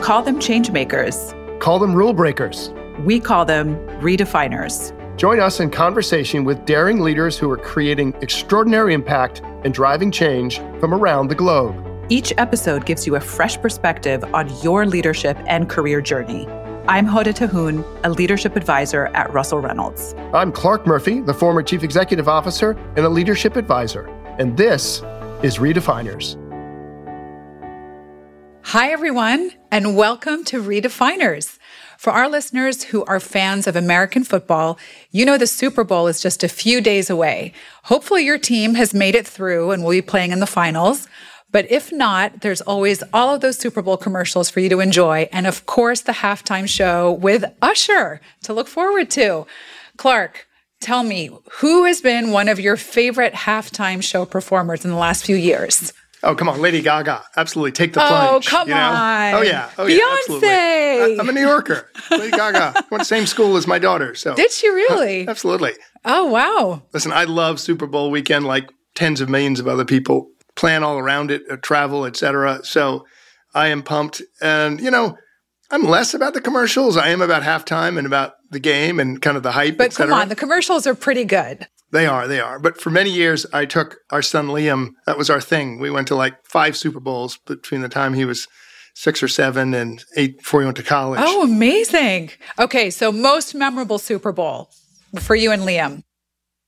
Call them changemakers. Call them rule breakers. We call them redefiners. Join us in conversation with daring leaders who are creating extraordinary impact and driving change from around the globe. Each episode gives you a fresh perspective on your leadership and career journey. I'm Hoda Tahoun, a leadership advisor at Russell Reynolds. I'm Clarke Murphy, the former chief executive officer and a leadership advisor. And this is Redefiners. Hi, everyone, and welcome to Redefiners. For our listeners who are fans of American football, you know the Super Bowl is just a few days away. Hopefully, your team has made it through and will be playing in the finals. But if not, there's always all of those Super Bowl commercials for you to enjoy. And of course, the halftime show with Usher to look forward to. Clarke, tell me, who has been one of your favorite halftime show performers in the last few years? Oh, come on, Lady Gaga. Absolutely. Take the plunge. Oh, plunge. come you know? on. Oh, yeah. Oh, yeah. absolutely. Beyonce. I, am a New Yorker. Lady Gaga. Went same school as my daughter. So Did she really? Absolutely. Oh, wow. Listen, I love Super Bowl weekend like tens of millions of other people. Plan all around it, uh, travel, etc. So I am pumped. And, you know, I'm less about the commercials. I am about halftime and about the game and kind of the hype, But come on, the commercials are pretty good. They are, they are. But for many years, I took our son Liam. That was our thing. We went to like five Super Bowls between the time he was six or seven and eight before he went to college. Oh, amazing. Okay, so most memorable Super Bowl for you and Liam.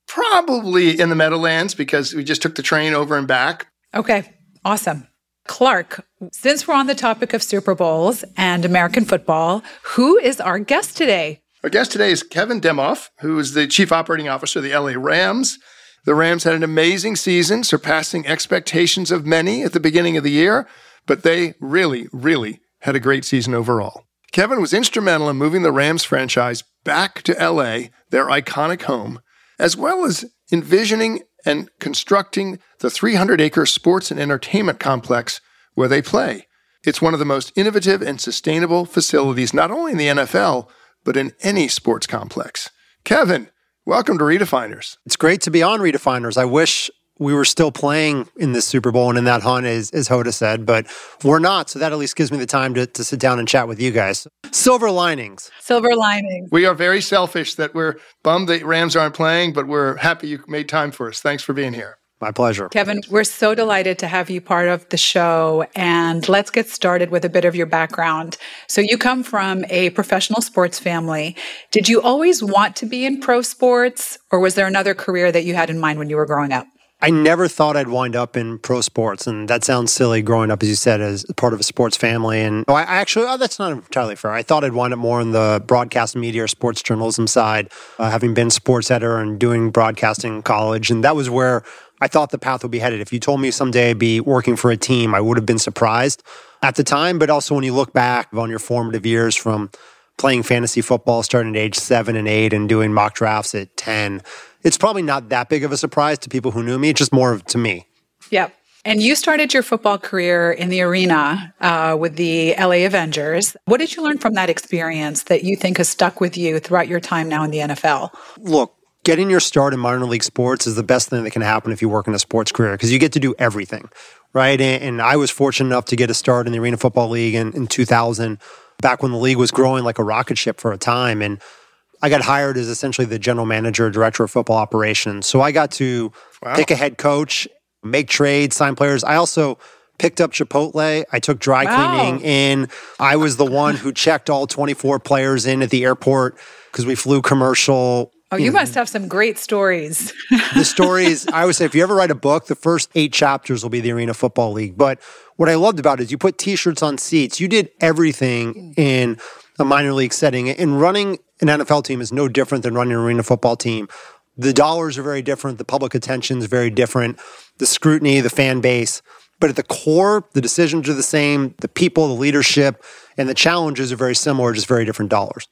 Probably in the Meadowlands because we just took the train over and back. Okay, awesome. Clarke, since we're on the topic of Super Bowls and American football, who is our guest today? Our guest today is Kevin Demoff, who is the chief operating officer of the LA Rams. The Rams had an amazing season, surpassing expectations of many at the beginning of the year, but they really, really had a great season overall. Kevin was instrumental in moving the Rams franchise back to LA, their iconic home, as well as envisioning and constructing the 300 acre sports and entertainment complex where they play. It's one of the most innovative and sustainable facilities, not only in the NFL, but in any sports complex. Kevin, welcome to Redefiners. It's great to be on Redefiners. I wish we were still playing in this Super Bowl and in that hunt, as, as Hoda said, but we're not. So that at least gives me the time to, to sit down and chat with you guys. Silver linings. Silver linings. We are very selfish that we're bummed the Rams aren't playing, but we're happy you made time for us. Thanks for being here. My pleasure. Kevin, we're so delighted to have you part of the show. And let's get started with a bit of your background. So, you come from a professional sports family. Did you always want to be in pro sports, or was there another career that you had in mind when you were growing up? I never thought I'd wind up in pro sports, and that sounds silly growing up, as you said, as part of a sports family. And oh, I actually, oh, that's not entirely fair. I thought I'd wind up more in the broadcast media or sports journalism side, uh, having been sports editor and doing broadcasting in college. And that was where I thought the path would be headed. If you told me someday I'd be working for a team, I would have been surprised at the time. But also, when you look back on your formative years from playing fantasy football starting at age seven and eight and doing mock drafts at 10, it's probably not that big of a surprise to people who knew me, It's just more of to me. Yep. And you started your football career in the arena uh, with the LA Avengers. What did you learn from that experience that you think has stuck with you throughout your time now in the NFL? Look, getting your start in minor league sports is the best thing that can happen if you work in a sports career because you get to do everything, right? And, and, I was fortunate enough to get a start in the Arena Football League in, in 2000, back when the league was growing like a rocket ship for a time. And I got hired as essentially the general manager, director of football operations. So I got to wow. pick a head coach, make trades, sign players. I also picked up Chipotle. I took dry wow. cleaning in. I was the one who checked all 24 players in at the airport because we flew commercial. Oh, you, you must have some great stories. the stories, I always say, if you ever write a book, the first eight chapters will be the Arena Football League. But what I loved about it is you put t shirts on seats. You did everything in a minor league setting. And running an NFL team is no different than running an arena football team. The dollars are very different. The public attention is very different. The scrutiny, the fan base. But at the core, the decisions are the same. The people, the leadership, and the challenges are very similar, just very different dollars.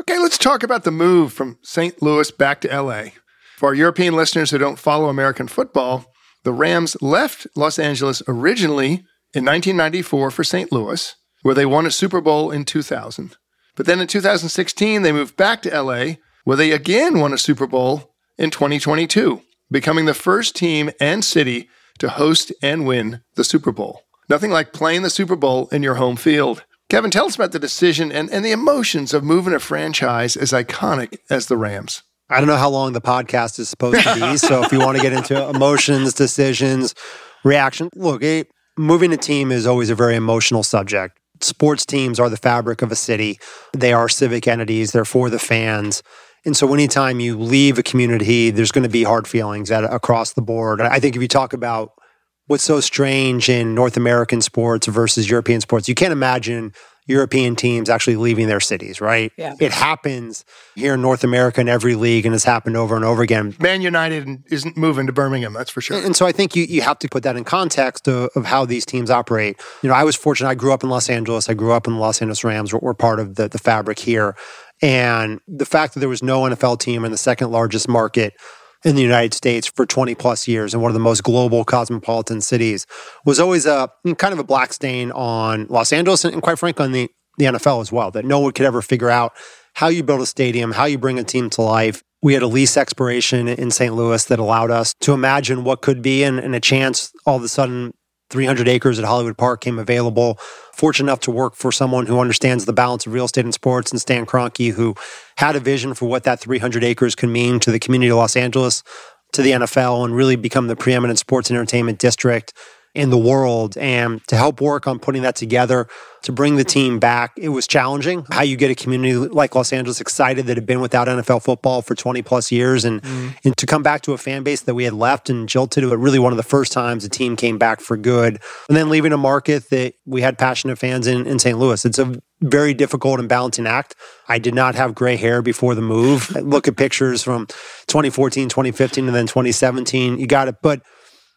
Okay, let's talk about the move from St. Louis back to LA. For our European listeners who don't follow American football, the Rams left Los Angeles originally in 1994 for St. Louis, where they won a Super Bowl in 2000. But then in 2016, they moved back to LA, where they again won a Super Bowl in 2022, becoming the first team and city to host and win the Super Bowl. Nothing like playing the Super Bowl in your home field. Kevin, tell us about the decision and, and the emotions of moving a franchise as iconic as the Rams. I don't know how long the podcast is supposed to be. so if you want to get into emotions, decisions, reaction, look, it, moving a team is always a very emotional subject. Sports teams are the fabric of a city. They are civic entities. They're for the fans. And so anytime you leave a community, there's going to be hard feelings at, across the board. I think if you talk about what's so strange in North American sports versus European sports, you can't imagine European teams actually leaving their cities, right? Yeah. It happens here in North America in every league and has happened over and over again. Man United isn't moving to Birmingham, that's for sure. And so I think you, you have to put that in context of, of how these teams operate. You know, I was fortunate. I grew up in Los Angeles. I grew up in the Los Angeles Rams. We're, we're part of the, the fabric here. And the fact that there was no NFL team in the second largest market in the United States for 20 plus years in one of the most global cosmopolitan cities was always a mm, kind of a black stain on Los Angeles and, quite frankly on the, the NFL as well, that no one could ever figure out how you build a stadium, how you bring a team to life. We had a lease expiration in St. Louis that allowed us to imagine what could be and, and a chance all of a sudden 300 acres at Hollywood Park came available. Fortunate enough to work for someone who understands the balance of real estate and sports, and Stan Kroenke, who had a vision for what that 300 acres can mean to the community of Los Angeles, to the NFL, and really become the preeminent sports and entertainment district in the world. And to help work on putting that together, to bring the team back, it was challenging. How you get a community like Los Angeles excited that had been without NFL football for 20 plus years and, mm. and to come back to a fan base that we had left and jilted to it really one of the first times a team came back for good. And then leaving a market that we had passionate fans in, in St. Louis. It's a very difficult and balancing act. I did not have gray hair before the move. Look at pictures from 2014, 2015, and then 2017. You got it. But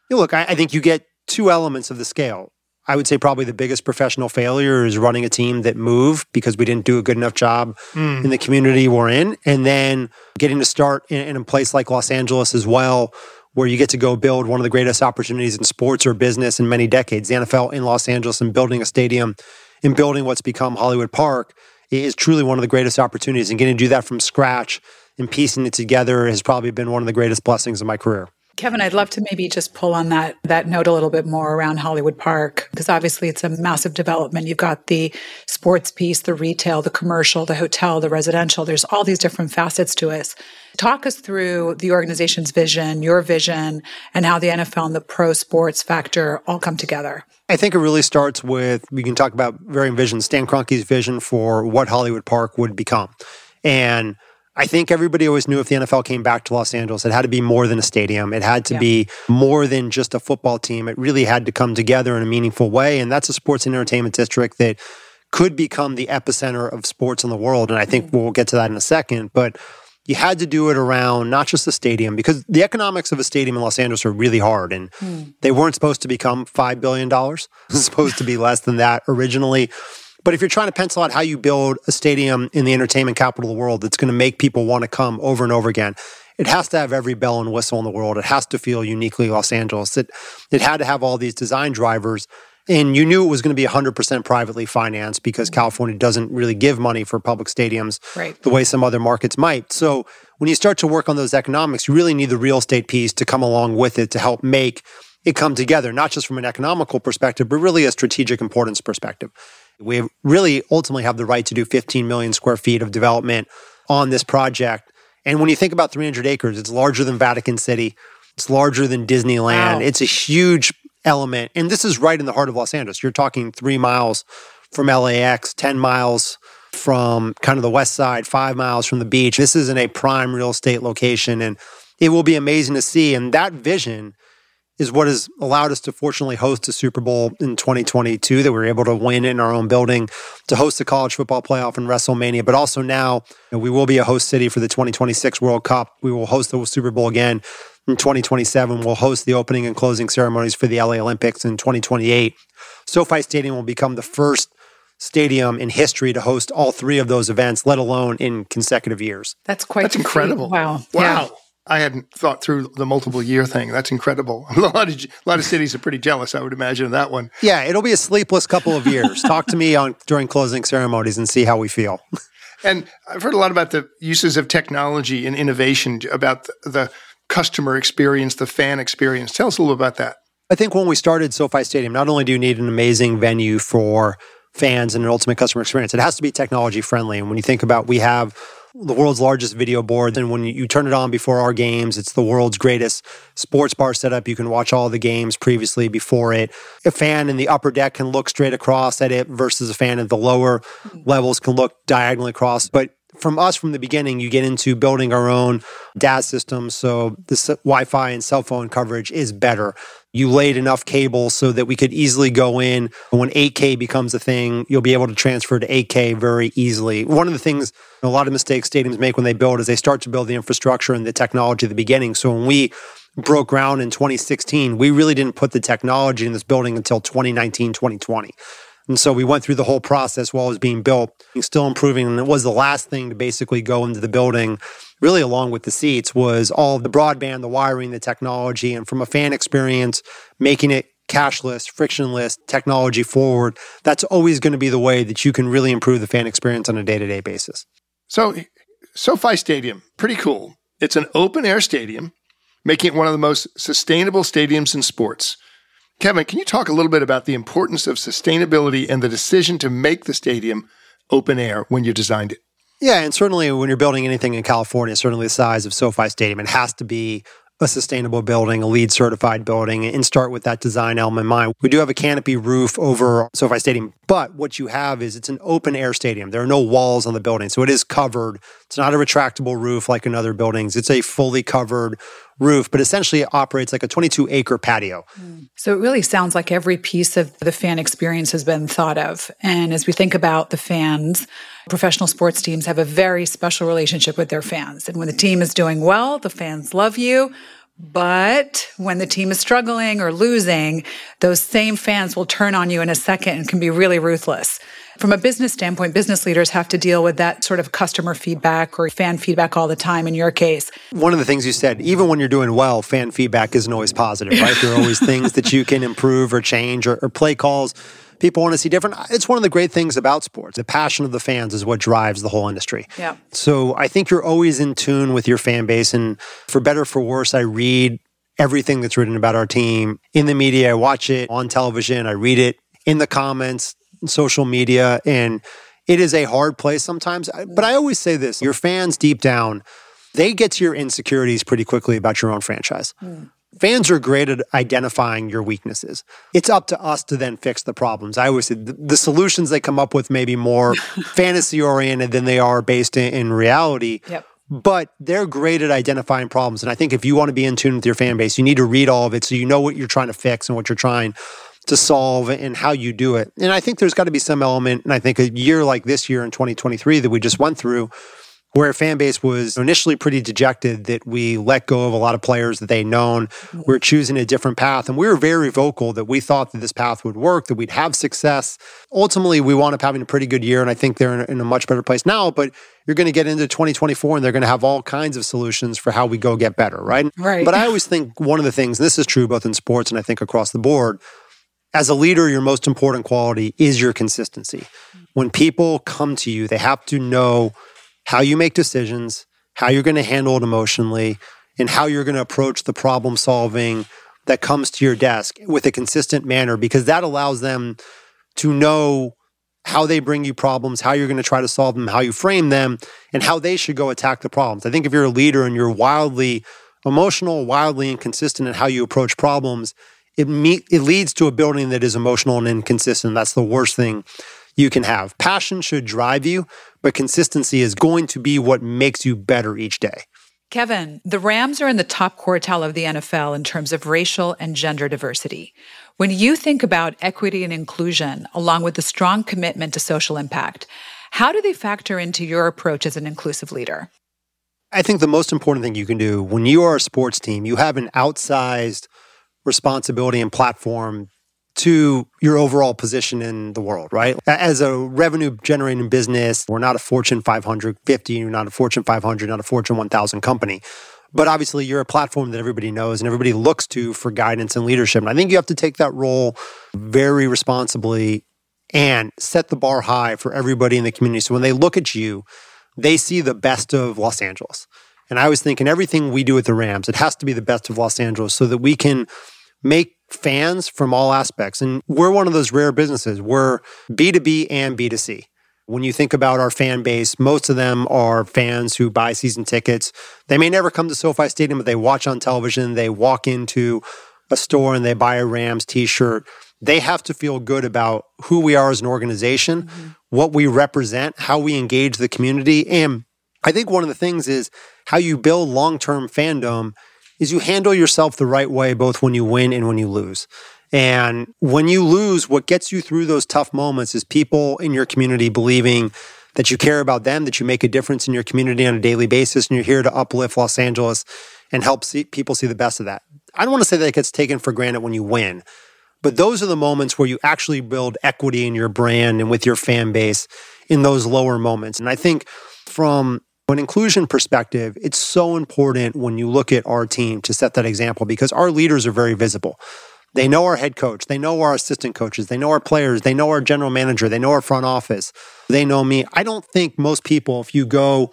you know, look, I, I think you get two elements of the scale. I would say probably the biggest professional failure is running a team that moved because we didn't do a good enough job mm. in the community we're in. And then getting to start in, in, a place like Los Angeles as well, where you get to go build one of the greatest opportunities in sports or business in many decades. The NFL in Los Angeles and building a stadium and building what's become Hollywood Park is truly one of the greatest opportunities. And getting to do that from scratch and piecing it together has probably been one of the greatest blessings of my career. Kevin, I'd love to maybe just pull on that that note a little bit more around Hollywood Park because obviously it's a massive development. You've got the sports piece, the retail, the commercial, the hotel, the residential. There's all these different facets to us. Talk us through the organization's vision, your vision, and how the NFL and the pro sports factor all come together. I think it really starts with we can talk about varying visions. Stan Kroenke's vision for what Hollywood Park would become, and I think everybody always knew if the NFL came back to Los Angeles, it had to be more than a stadium. It had to yeah. be more than just a football team. It really had to come together in a meaningful way. And that's a sports and entertainment district that could become the epicenter of sports in the world. And I think mm-hmm. we'll get to that in a second. But you had to do it around not just the stadium because the economics of a stadium in Los Angeles are really hard and mm. they weren't supposed to become $5 billion. It was supposed to be less than that originally. But if you're trying to pencil out how you build a stadium in the entertainment capital of the world that's going to make people want to come over and over again, it has to have every bell and whistle in the world. It has to feel uniquely Los Angeles. It, it had to have all these design drivers. And you knew it was going to be 100% privately financed because mm-hmm. California doesn't really give money for public stadiums right. the way some other markets might. So when you start to work on those economics, you really need the real estate piece to come along with it to help make it come together, not just from an economical perspective, but really a strategic importance perspective. We really ultimately have the right to do 15 million square feet of development on this project. And when you think about 300 acres, it's larger than Vatican City, it's larger than Disneyland. Wow. It's a huge element. And this is right in the heart of Los Angeles. You're talking three miles from LAX, 10 miles from kind of the west side, five miles from the beach. This is in a prime real estate location. And it will be amazing to see. And that vision is what has allowed us to fortunately host a Super Bowl in 2022 that we were able to win in our own building, to host the college football playoff and WrestleMania, but also now you know, we will be a host city for the 2026 World Cup. We will host the Super Bowl again in 2027. We'll host the opening and closing ceremonies for the LA Olympics in 2028. SoFi Stadium will become the first stadium in history to host all three of those events, let alone in consecutive years. That's quite That's incredible. Wow. Wow. Yeah. I hadn't thought through the multiple year thing. That's incredible. A lot of a lot of cities are pretty jealous. I would imagine of that one. Yeah, it'll be a sleepless couple of years. Talk to me on during closing ceremonies and see how we feel. and I've heard a lot about the uses of technology and innovation about the, the customer experience, the fan experience. Tell us a little about that. I think when we started SoFi Stadium, not only do you need an amazing venue for fans and an ultimate customer experience. It has to be technology friendly. And when you think about, we have the world's largest video board. And when you turn it on before our games, it's the world's greatest sports bar setup. You can watch all the games previously before it. A fan in the upper deck can look straight across at it versus a fan at the lower mm-hmm. levels can look diagonally across. But from us from the beginning, you get into building our own DAS systems. So the Wi Fi and cell phone coverage is better you laid enough cable so that we could easily go in. When 8K becomes a thing, you'll be able to transfer to 8K very easily. One of the things, a lot of mistakes stadiums make when they build is they start to build the infrastructure and the technology at the beginning. So when we broke ground in 2016, we really didn't put the technology in this building until 2019, 2020. And so we went through the whole process while it was being built, still improving. And it was the last thing to basically go into the building really along with the seats was all the broadband, the wiring, the technology, and from a fan experience, making it cashless, frictionless, technology forward. That's always going to be the way that you can really improve the fan experience on a day to day basis. So, SoFi Stadium, pretty cool. It's an open air stadium, making it one of the most sustainable stadiums in sports. Kevin, can you talk a little bit about the importance of sustainability and the decision to make the stadium open air when you designed it? Yeah, and certainly when you're building anything in California, certainly the size of SoFi Stadium, it has to be a sustainable building, a LEED certified building, and start with that design element in mind. We do have a canopy roof over SoFi Stadium, but what you have is it's an open air stadium. There are no walls on the building, so it is covered. It's not a retractable roof like in other buildings. It's a fully covered roof, but essentially it operates like a 22 acre patio. So it really sounds like every piece of the fan experience has been thought of. And as we think about the fans, professional sports teams have a very special relationship with their fans. And when the team is doing well, the fans love you. But when the team is struggling or losing, those same fans will turn on you in a second and can be really ruthless. From a business standpoint, business leaders have to deal with that sort of customer feedback or fan feedback all the time in your case. One of the things you said, even when you're doing well, fan feedback isn't always positive, right? there are always things that you can improve or change or, or play calls people want to see different. It's one of the great things about sports. The passion of the fans is what drives the whole industry. Yeah. So I think you're always in tune with your fan base. And for better for worse, I read everything that's written about our team in the media. I watch it on television. I read it in the comments, social media. And it is a hard place sometimes. But I always say this your fans deep down, they get to your insecurities pretty quickly about your own franchise. Mm. Fans are great at identifying your weaknesses. It's up to us to then fix the problems. I always say the, the solutions they come up with may be more fantasy oriented than they are based in, in reality. Yep. But they're great at identifying problems. And I think if you want to be in tune with your fan base, you need to read all of it so you know what you're trying to fix and what you're trying to solve and how you do it. And I think there's got to be some element, and I think a year like this year in 2023 that we just went through, where fan base was initially pretty dejected that we let go of a lot of players that they'd known. Mm-hmm. We are choosing a different path. And we were very vocal that we thought that this path would work, that we'd have success. Ultimately, we wound up having a pretty good year. And I think they're in a much better place now. But you're going to get into 2024 and they're going to have all kinds of solutions for how we go get better, right? Right. But I always think one of the things, this is true both in sports and I think across the board, as a leader, your most important quality is your consistency. When people come to you, they have to know how you make decisions, how you're going to handle it emotionally, and how you're going to approach the problem solving that comes to your desk with a consistent manner because that allows them to know how they bring you problems, how you're going to try to solve them, how you frame them, and how they should go attack the problems. I think if you're a leader and you're wildly emotional, wildly inconsistent in how you approach problems, it, me- it leads to a building that is emotional and inconsistent. That's the worst thing you can have. Passion should drive you, but consistency is going to be what makes you better each day. Kevin, the Rams are in the top quartile of the NFL in terms of racial and gender diversity. When you think about equity and inclusion, along with the strong commitment to social impact, how do they factor into your approach as an inclusive leader? I think the most important thing you can do when you are a sports team, you have an outsized responsibility and platform to your overall position in the world, right? As a revenue generating business, we're not a Fortune 500, 50, you're not a Fortune 500, not a Fortune 1000 company. But obviously, you're a platform that everybody knows and everybody looks to for guidance and leadership. And I think you have to take that role very responsibly and set the bar high for everybody in the community. So when they look at you, they see the best of Los Angeles. And I was thinking everything we do at the Rams, it has to be the best of Los Angeles so that we can make fans from all aspects. And we're one of those rare businesses. We're B2B and B2C. When you think about our fan base, most of them are fans who buy season tickets. They may never come to SoFi Stadium, but they watch on television. They walk into a store and they buy a Rams t shirt. They have to feel good about who we are as an organization, mm-hmm. what we represent, how we engage the community. And I think one of the things is how you build long term fandom is you handle yourself the right way, both when you win and when you lose. And when you lose, what gets you through those tough moments is people in your community believing that you care about them, that you make a difference in your community on a daily basis, and you're here to uplift Los Angeles and help see, people see the best of that. I don't want to say that it gets taken for granted when you win, but those are the moments where you actually build equity in your brand and with your fan base in those lower moments. And I think from an inclusion perspective, it's so important when you look at our team to set that example because our leaders are very visible. They know our head coach, they know our assistant coaches, they know our players, they know our general manager, they know our front office, they know me. I don't think most people, if you go,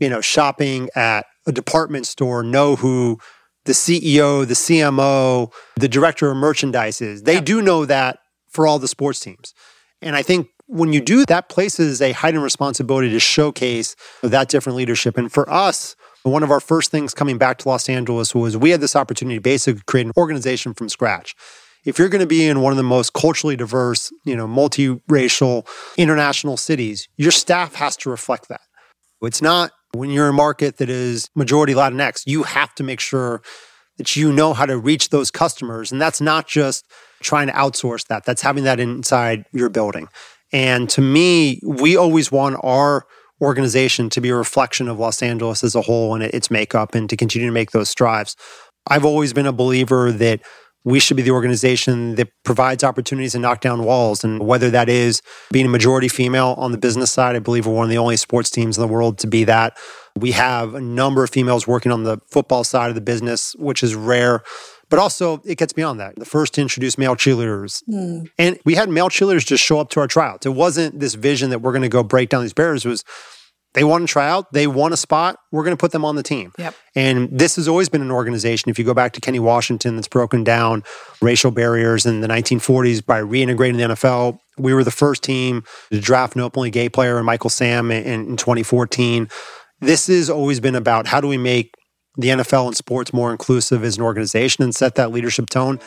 you know, shopping at a department store, know who the CEO, the CMO, the director of merchandise is. They yeah. do know that for all the sports teams. And I think when you do that places a heightened responsibility to showcase that different leadership. And for us, one of our first things coming back to Los Angeles was we had this opportunity to basically create an organization from scratch. If you're going to be in one of the most culturally diverse, you know, multiracial, international cities, your staff has to reflect that. It's not when you're in a market that is majority Latinx, you have to make sure that you know how to reach those customers. And that's not just trying to outsource that, that's having that inside your building. And to me, we always want our organization to be a reflection of Los Angeles as a whole and its makeup and to continue to make those strives. I've always been a believer that we should be the organization that provides opportunities and knock down walls. And whether that is being a majority female on the business side, I believe we're one of the only sports teams in the world to be that. We have a number of females working on the football side of the business, which is rare. But also, it gets beyond that. The first to introduce male cheerleaders. Mm. And we had male cheerleaders just show up to our tryouts. It wasn't this vision that we're going to go break down these barriers. It was they want to try out, they want a spot, we're going to put them on the team. Yep. And this has always been an organization, if you go back to Kenny Washington, that's broken down racial barriers in the 1940s by reintegrating the NFL. We were the first team to draft an openly gay player, and Michael Sam, in, in 2014. This has always been about how do we make the NFL and sports more inclusive as an organization and set that leadership tone.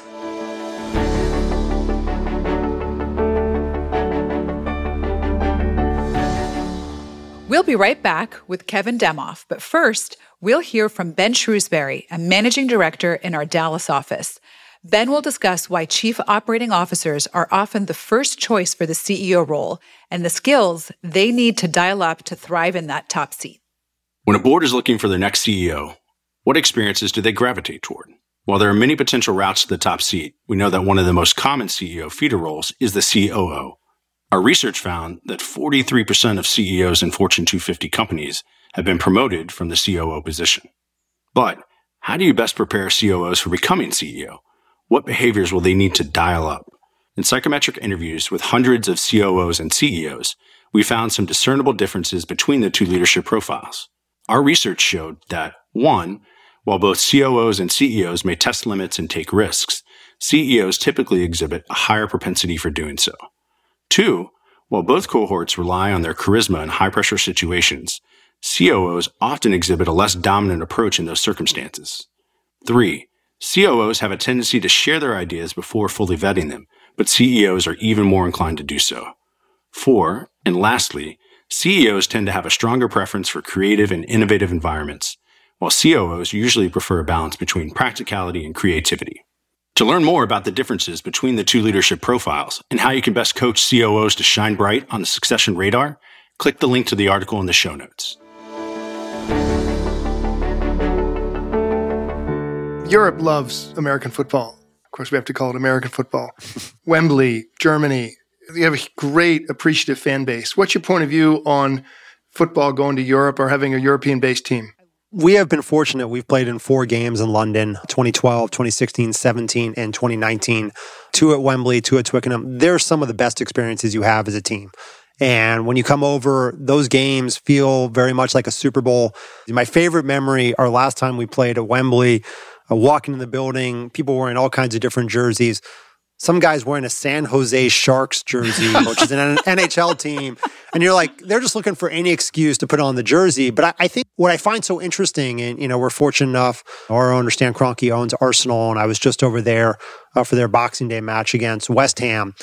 We'll be right back with Kevin Demoff, but first, we'll hear from Ben Shrewsbury, a managing director in our Dallas office. Ben will discuss why chief operating officers are often the first choice for the CEO role and the skills they need to dial up to thrive in that top seat. When a board is looking for their next CEO, what experiences do they gravitate toward? While there are many potential routes to the top seat, we know that one of the most common CEO feeder roles is the COO. Our research found that 43% of CEOs in Fortune 250 companies have been promoted from the COO position. But how do you best prepare COOs for becoming CEO? What behaviors will they need to dial up? In psychometric interviews with hundreds of COOs and CEOs, we found some discernible differences between the two leadership profiles. Our research showed that, one, while both COOs and CEOs may test limits and take risks, CEOs typically exhibit a higher propensity for doing so. Two, while both cohorts rely on their charisma in high pressure situations, COOs often exhibit a less dominant approach in those circumstances. Three, COOs have a tendency to share their ideas before fully vetting them, but CEOs are even more inclined to do so. Four, and lastly, CEOs tend to have a stronger preference for creative and innovative environments, while COOs usually prefer a balance between practicality and creativity. To learn more about the differences between the two leadership profiles and how you can best coach COOs to shine bright on the succession radar, click the link to the article in the show notes. Europe loves American football. Of course, we have to call it American football. Wembley, Germany, you have a great appreciative fan base. What's your point of view on football going to Europe or having a European based team? We have been fortunate. We've played in four games in London 2012, 2016, 17, and 2019. Two at Wembley, two at Twickenham. They're some of the best experiences you have as a team. And when you come over, those games feel very much like a Super Bowl. My favorite memory, our last time we played at Wembley, uh, walking in the building, people wearing all kinds of different jerseys. Some guys wearing a San Jose Sharks jersey, which is an NHL team. And you're like, they're just looking for any excuse to put on the jersey. But I, I think what I find so interesting, and, you know, we're fortunate enough, our owner, Stan Kroenke, owns Arsenal. And I was just over there uh, for their Boxing Day match against West Ham.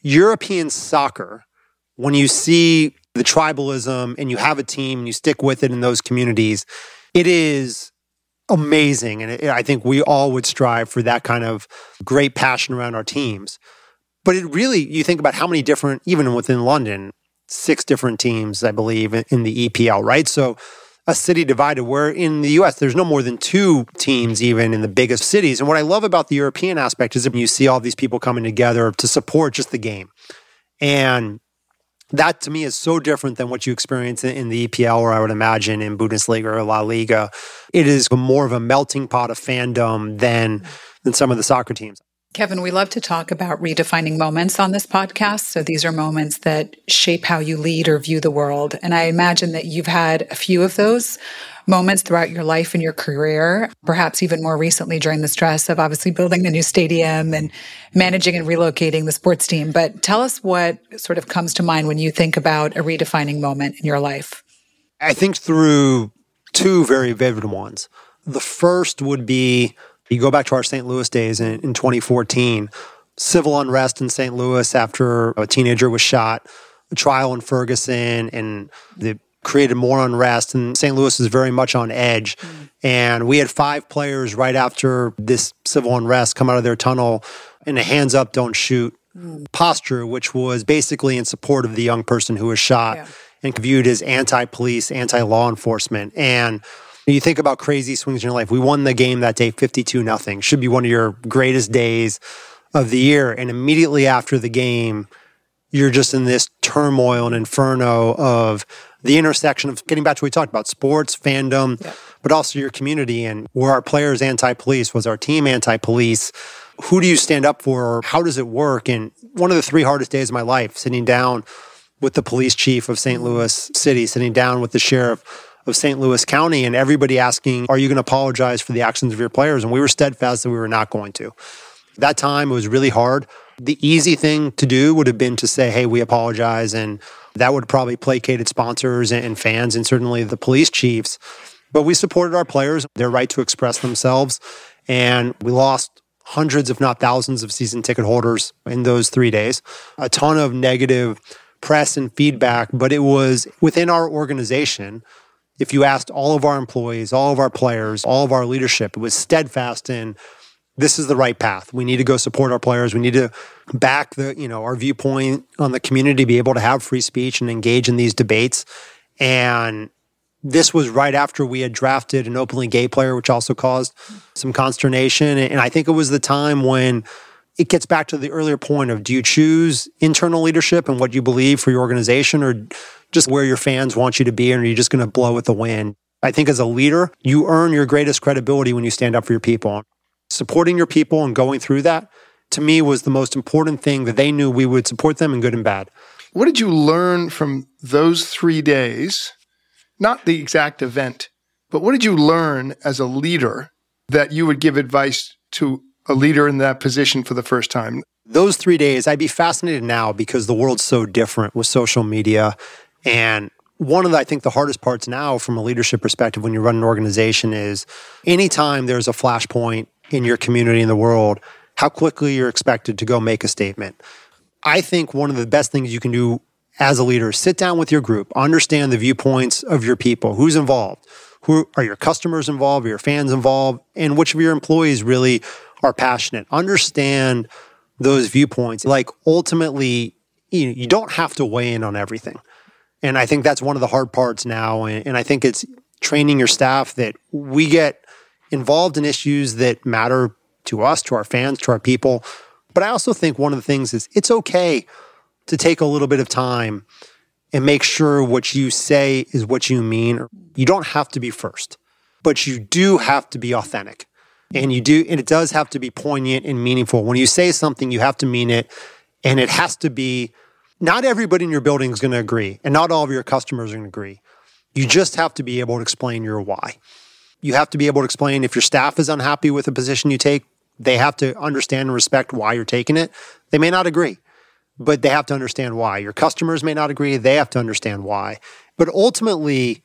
European soccer, when you see the tribalism and you have a team and you stick with it in those communities, it is amazing. And it, I think we all would strive for that kind of great passion around our teams. But it really, you think about how many different, even within London, six different teams, I believe, in the EPL, right? So a city divided where in the US there's no more than two teams even in the biggest cities. And what I love about the European aspect is that you see all these people coming together to support just the game. And that to me is so different than what you experience in, the EPL, or I would imagine in Bundesliga or La Liga. It is more of a melting pot of fandom than than some of the soccer teams. Kevin, we love to talk about redefining moments on this podcast. So these are moments that shape how you lead or view the world. And I imagine that you've had a few of those moments throughout your life and your career, perhaps even more recently during the stress of obviously building the new stadium and managing and relocating the sports team. But tell us what sort of comes to mind when you think about a redefining moment in your life. I think through two very vivid ones. The first would be you go back to our St. Louis days in, in 2014, civil unrest in St. Louis after a teenager was shot, a trial in Ferguson, and the created more unrest. And St. Louis is very much on edge. Mm. And we had five players right after this civil unrest come out of their tunnel in a hands up, don't shoot mm. posture, which was basically in support of the young person who was shot yeah. and viewed as anti police, anti law enforcement. And you think about crazy swings in your life. We won the game that day 52 nothing. Should be one of your greatest days of the year. And immediately after the game, you're just in this turmoil and inferno of the intersection of getting back to what we talked about sports, fandom, yeah. but also your community. And were our players anti police? Was our team anti police? Who do you stand up for? How does it work? And one of the three hardest days of my life, sitting down with the police chief of St. Louis City, sitting down with the sheriff of St. Louis County, and everybody asking, Are you going to apologize for the actions of your players? And we were steadfast that we were not going to. That time it was really hard. The easy thing to do would have been to say, Hey, we apologize. And that would probably placated sponsors and fans and certainly the police chiefs. But we supported our players, their right to express themselves. And we lost hundreds, if not thousands, of season ticket holders in those three days. A ton of negative press and feedback, but it was within our organization. If you asked all of our employees, all of our players, all of our leadership, it was steadfast in this is the right path. We need to go support our players. We need to back the, you know, our viewpoint on the community, be able to have free speech and engage in these debates. And this was right after we had drafted an openly gay player, which also caused some consternation. And I think it was the time when it gets back to the earlier point of do you choose internal leadership and what you believe for your organization or just where your fans want you to be, and are you just going to blow with the wind? I think as a leader, you earn your greatest credibility when you stand up for your people supporting your people and going through that to me was the most important thing that they knew we would support them in good and bad. What did you learn from those three days? Not the exact event, but what did you learn as a leader that you would give advice to a leader in that position for the first time? Those three days, I'd be fascinated now because the world's so different with social media. And one of the, I think the hardest parts now from a leadership perspective when you run an organization is anytime there's a flashpoint in your community in the world, how quickly you're expected to go make a statement. I think one of the best things you can do as a leader is sit down with your group, understand the viewpoints of your people, who's involved, who are your customers involved, are your fans involved, and which of your employees really are passionate. Understand those viewpoints. Like ultimately, you, know, you don't have to weigh in on everything. And I think that's one of the hard parts now. And, and I think it's training your staff that we get involved in issues that matter to us, to our fans, to our people. But I also think one of the things is it's okay to take a little bit of time and make sure what you say is what you mean. You don't have to be first, but you do have to be authentic. And you do, and it does have to be poignant and meaningful. When you say something, you have to mean it. And it has to be, not everybody in your building is going to agree, and not all of your customers are going to agree. You just have to be able to explain your why You have to be able to explain if your staff is unhappy with the position you take, they have to understand and respect why you're taking it. They may not agree, but they have to understand why. Your customers may not agree, they have to understand why. But ultimately,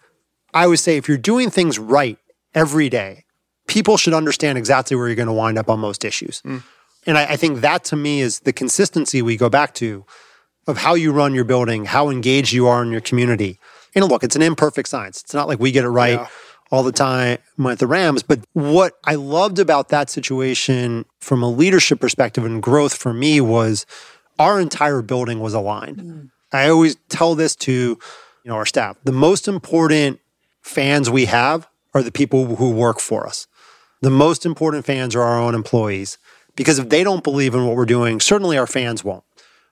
I would say if you're doing things right every day, people should understand exactly where you're going to wind up on most issues. Mm. And I, I think that to me is the consistency we go back to of how you run your building, how engaged you are in your community. And look, it's an imperfect science. It's not like we get it right yeah. All the time with the Rams. But what I loved about that situation from a leadership perspective and growth for me was our entire building was aligned. Mm. I always tell this to you know our staff. The most important fans we have are the people who work for us. The most important fans are our own employees. Because if they don't believe in what we're doing, certainly our fans won't.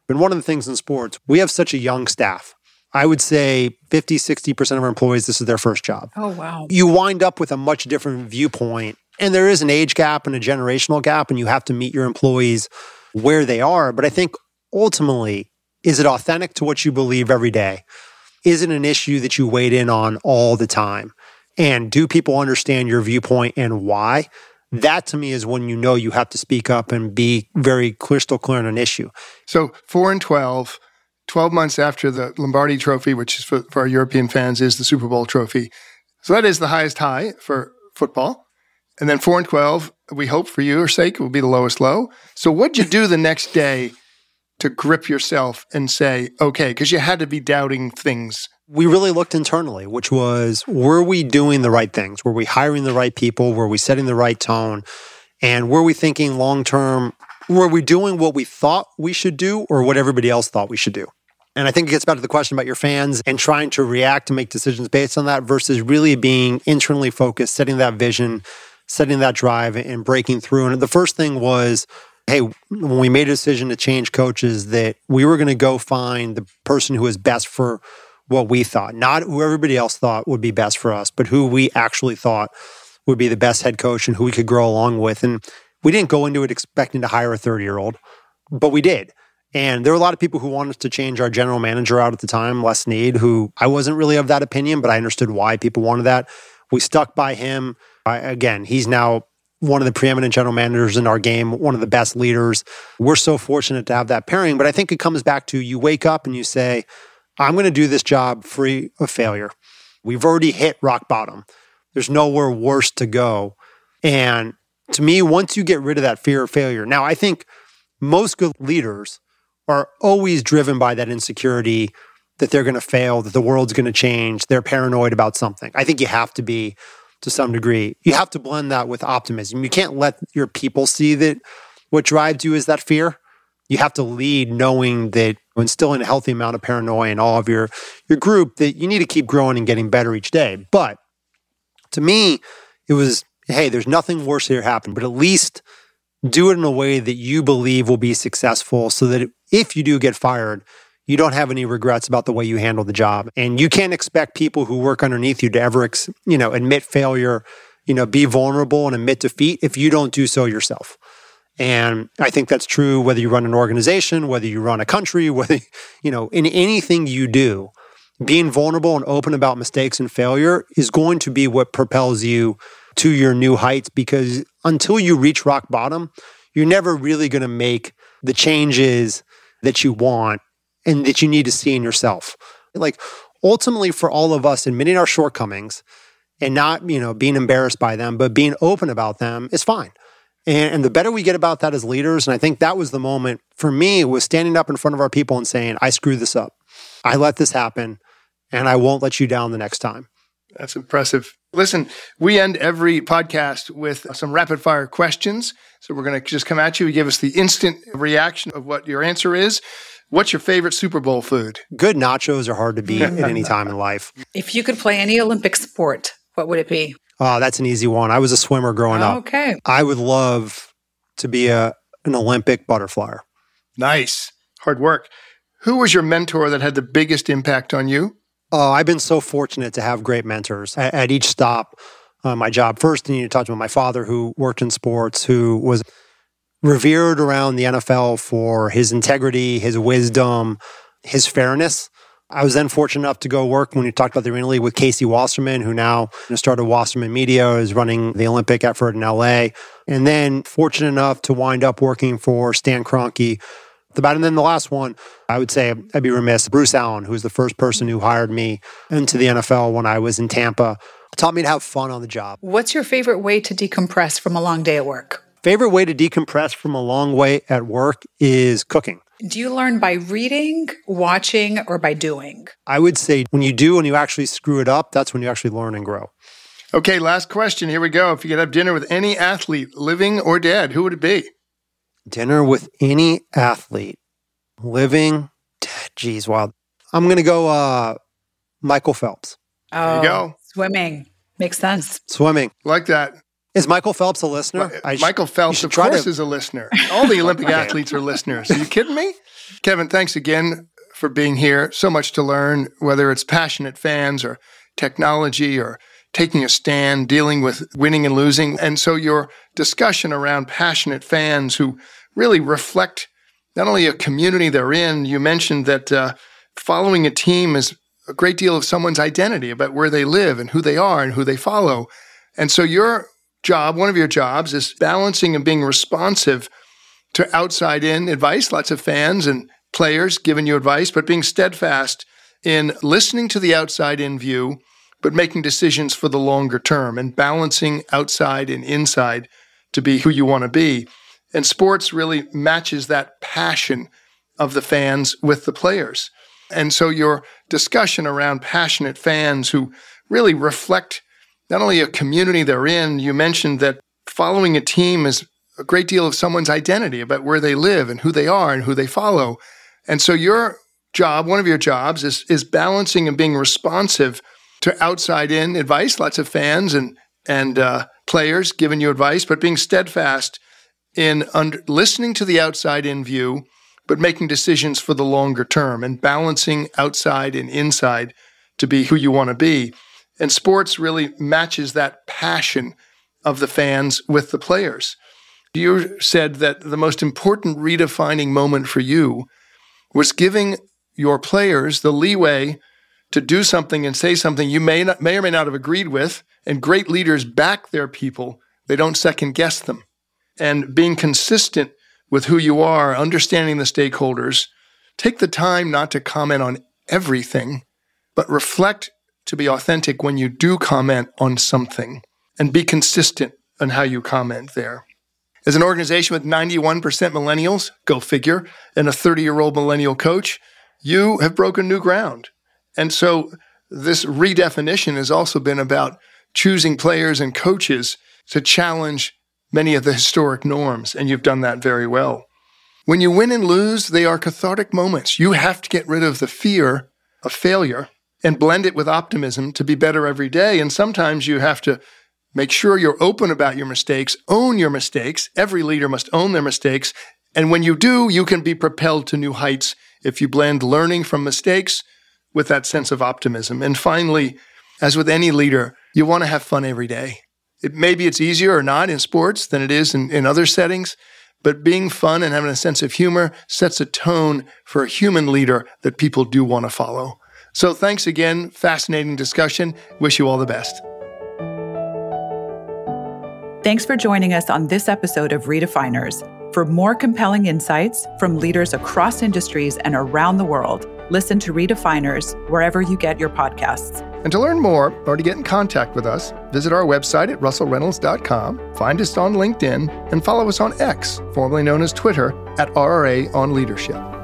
And one of the things in sports, we have such a young staff. I would say 50, 60% of our employees, this is their first job. Oh, wow. You wind up with a much different viewpoint. And there is an age gap and a generational gap, and you have to meet your employees where they are. But I think ultimately, is it authentic to what you believe every day? Is it an issue that you wade in on all the time? And do people understand your viewpoint and why? that to me is when you know you have to speak up and be very crystal clear on an issue. So four and 12, 12 months after the Lombardi trophy, which is for, for our European fans is the Super Bowl trophy. So that is the highest high for football. And then four and 12, we hope for your sake, will be the lowest low. So what'd you do the next day to grip yourself and say, okay, because you had to be doubting things we really looked internally, which was were we doing the right things? Were we hiring the right people? Were we setting the right tone? And were we thinking long term? Were we doing what we thought we should do or what everybody else thought we should do? And I think it gets back to the question about your fans and trying to react and make decisions based on that versus really being internally focused, setting that vision, setting that drive and breaking through. And the first thing was, hey, when we made a decision to change coaches, that we were going to go find the person who is best for what we thought, not who everybody else thought would be best for us, but who we actually thought would be the best head coach and who we could grow along with. And we didn't go into it expecting to hire a 30 year old, but we did. And there were a lot of people who wanted to change our general manager out at the time, Les Snead, who I wasn't really of that opinion, but I understood why people wanted that. We stuck by him. I, again, he's now one of the preeminent general managers in our game, one of the best leaders. We're so fortunate to have that pairing. But I think it comes back to you wake up and you say, I'm going to do this job free of failure. We've already hit rock bottom. There's nowhere worse to go. And to me, once you get rid of that fear of failure, now I think most good leaders are always driven by that insecurity that they're going to fail, that the world's going to change. They're paranoid about something. I think you have to be to some degree. You have to blend that with optimism. You can't let your people see that what drives you is that fear. You have to lead knowing that instilling a healthy amount of paranoia in all of your your group that you need to keep growing and getting better each day. But to me, it was hey, there's nothing worse here happen, but at least do it in a way that you believe will be successful so that if you do get fired, you don't have any regrets about the way you handle the job. And you can't expect people who work underneath you to ever, you know, admit failure, you know, be vulnerable and admit defeat if you don't do so yourself. And I think that's true whether you run an organization, whether you run a country, whether, you know, in anything you do, being vulnerable and open about mistakes and failure is going to be what propels you to your new heights because until you reach rock bottom, you're never really going to make the changes that you want and that you need to see in yourself. Like ultimately for all of us admitting our shortcomings and not, you know, being embarrassed by them, but being open about them is fine. And, and the better we get about that as leaders, and I think that was the moment for me was standing up in front of our people and saying, I screwed this up. I let this happen and I won't let you down the next time. That's impressive. Listen, we end every podcast with some rapid fire questions. So we're going to just come at you. give us the instant reaction of what your answer is. What's your favorite Super Bowl food? Good nachos are hard to beat at any time in life. If you could play any Olympic sport, what would it be? Oh, that's an easy one. I was a swimmer growing up. Okay. I would love to be a an Olympic butterflyer. Nice. Hard work. Who was your mentor that had the biggest impact on you? Oh, I've been so fortunate to have great mentors at, at each stop. Uh, my job first, and you talked about my father, who worked in sports, who was revered around the NFL for his integrity, his wisdom, his fairness. I was then fortunate enough to go work when you talked about the Arena League with Casey Wasserman, who now started Wasserman Media, is running the Olympic effort in LA. And then fortunate enough to wind up working for Stan Kroenke. About and then the last one, I would say I'd be remiss. Bruce Allen, who was the first person who hired me into the NFL when I was in Tampa, taught me to have fun on the job. What's your favorite way to decompress from a long day at work? Favorite way to decompress from a long way at work is cooking. Do you learn by reading, watching, or by doing? I would say when you do and you actually screw it up, that's when you actually learn and grow. Okay, last question. Here we go. If you could have dinner with any athlete, living or dead, who would it be? Dinner with any athlete, living, dead. Geez, wow. I'm going to go uh, Michael Phelps. Oh, there you go. Swimming. Makes sense. Swimming. Like that. Is Michael Phelps a listener? Well, Michael Phelps, of course, to... is a listener. All the Olympic athletes are listeners. Are you kidding me? Kevin, thanks again for being here. So much to learn, whether it's passionate fans or technology or taking a stand, dealing with winning and losing. And so your discussion around passionate fans who really reflect not only a community they're in, you mentioned that uh, following a team is a great deal of someone's identity about where they live and who they are and who they follow. And so your job, one of your jobs, is balancing and being responsive to outside in advice, lots of fans and players giving you advice, but being steadfast in listening to the outside in view, but making decisions for the longer term and balancing outside and inside to be who you want to be. And sports really matches that passion of the fans with the players. And so your discussion around passionate fans who really reflect not only a community they're in, you mentioned that following a team is a great deal of someone's identity about where they live and who they are and who they follow. And so your job, one of your jobs is is balancing and being responsive to outside in advice, lots of fans and and uh, players giving you advice, but being steadfast in under, listening to the outside in view, but making decisions for the longer term and balancing outside and inside to be who you want to be. And sports really matches that passion of the fans with the players. You said that the most important redefining moment for you was giving your players the leeway to do something and say something you may not, may or may not have agreed with. And great leaders back their people. They don't second guess them. And being consistent with who you are, understanding the stakeholders, take the time not to comment on everything, but reflect to be authentic when you do comment on something and be consistent on how you comment there. As an organization with 91% millennials, go figure, and a 30 year old millennial coach, you have broken new ground. And so this redefinition has also been about choosing players and coaches to challenge many of the historic norms, and you've done that very well. When you win and lose, they are cathartic moments. You have to get rid of the fear of failure and blend it with optimism to be better every day. And sometimes you have to make sure you're open about your mistakes, own your mistakes. Every leader must own their mistakes. And when you do, you can be propelled to new heights if you blend learning from mistakes with that sense of optimism. And finally, as with any leader, you want to have fun every day. It, maybe it's easier or not in sports than it is in, in other settings, but being fun and having a sense of humor sets a tone for a human leader that people do want to follow. So thanks again. Fascinating discussion. Wish you all the best. Thanks for joining us on this episode of Redefiners. For more compelling insights from leaders across industries and around the world, listen to Redefiners wherever you get your podcasts. And to learn more or to get in contact with us, visit our website at russellreynolds.com, find us on LinkedIn, and follow us on X, formerly known as Twitter, at RRA on Leadership.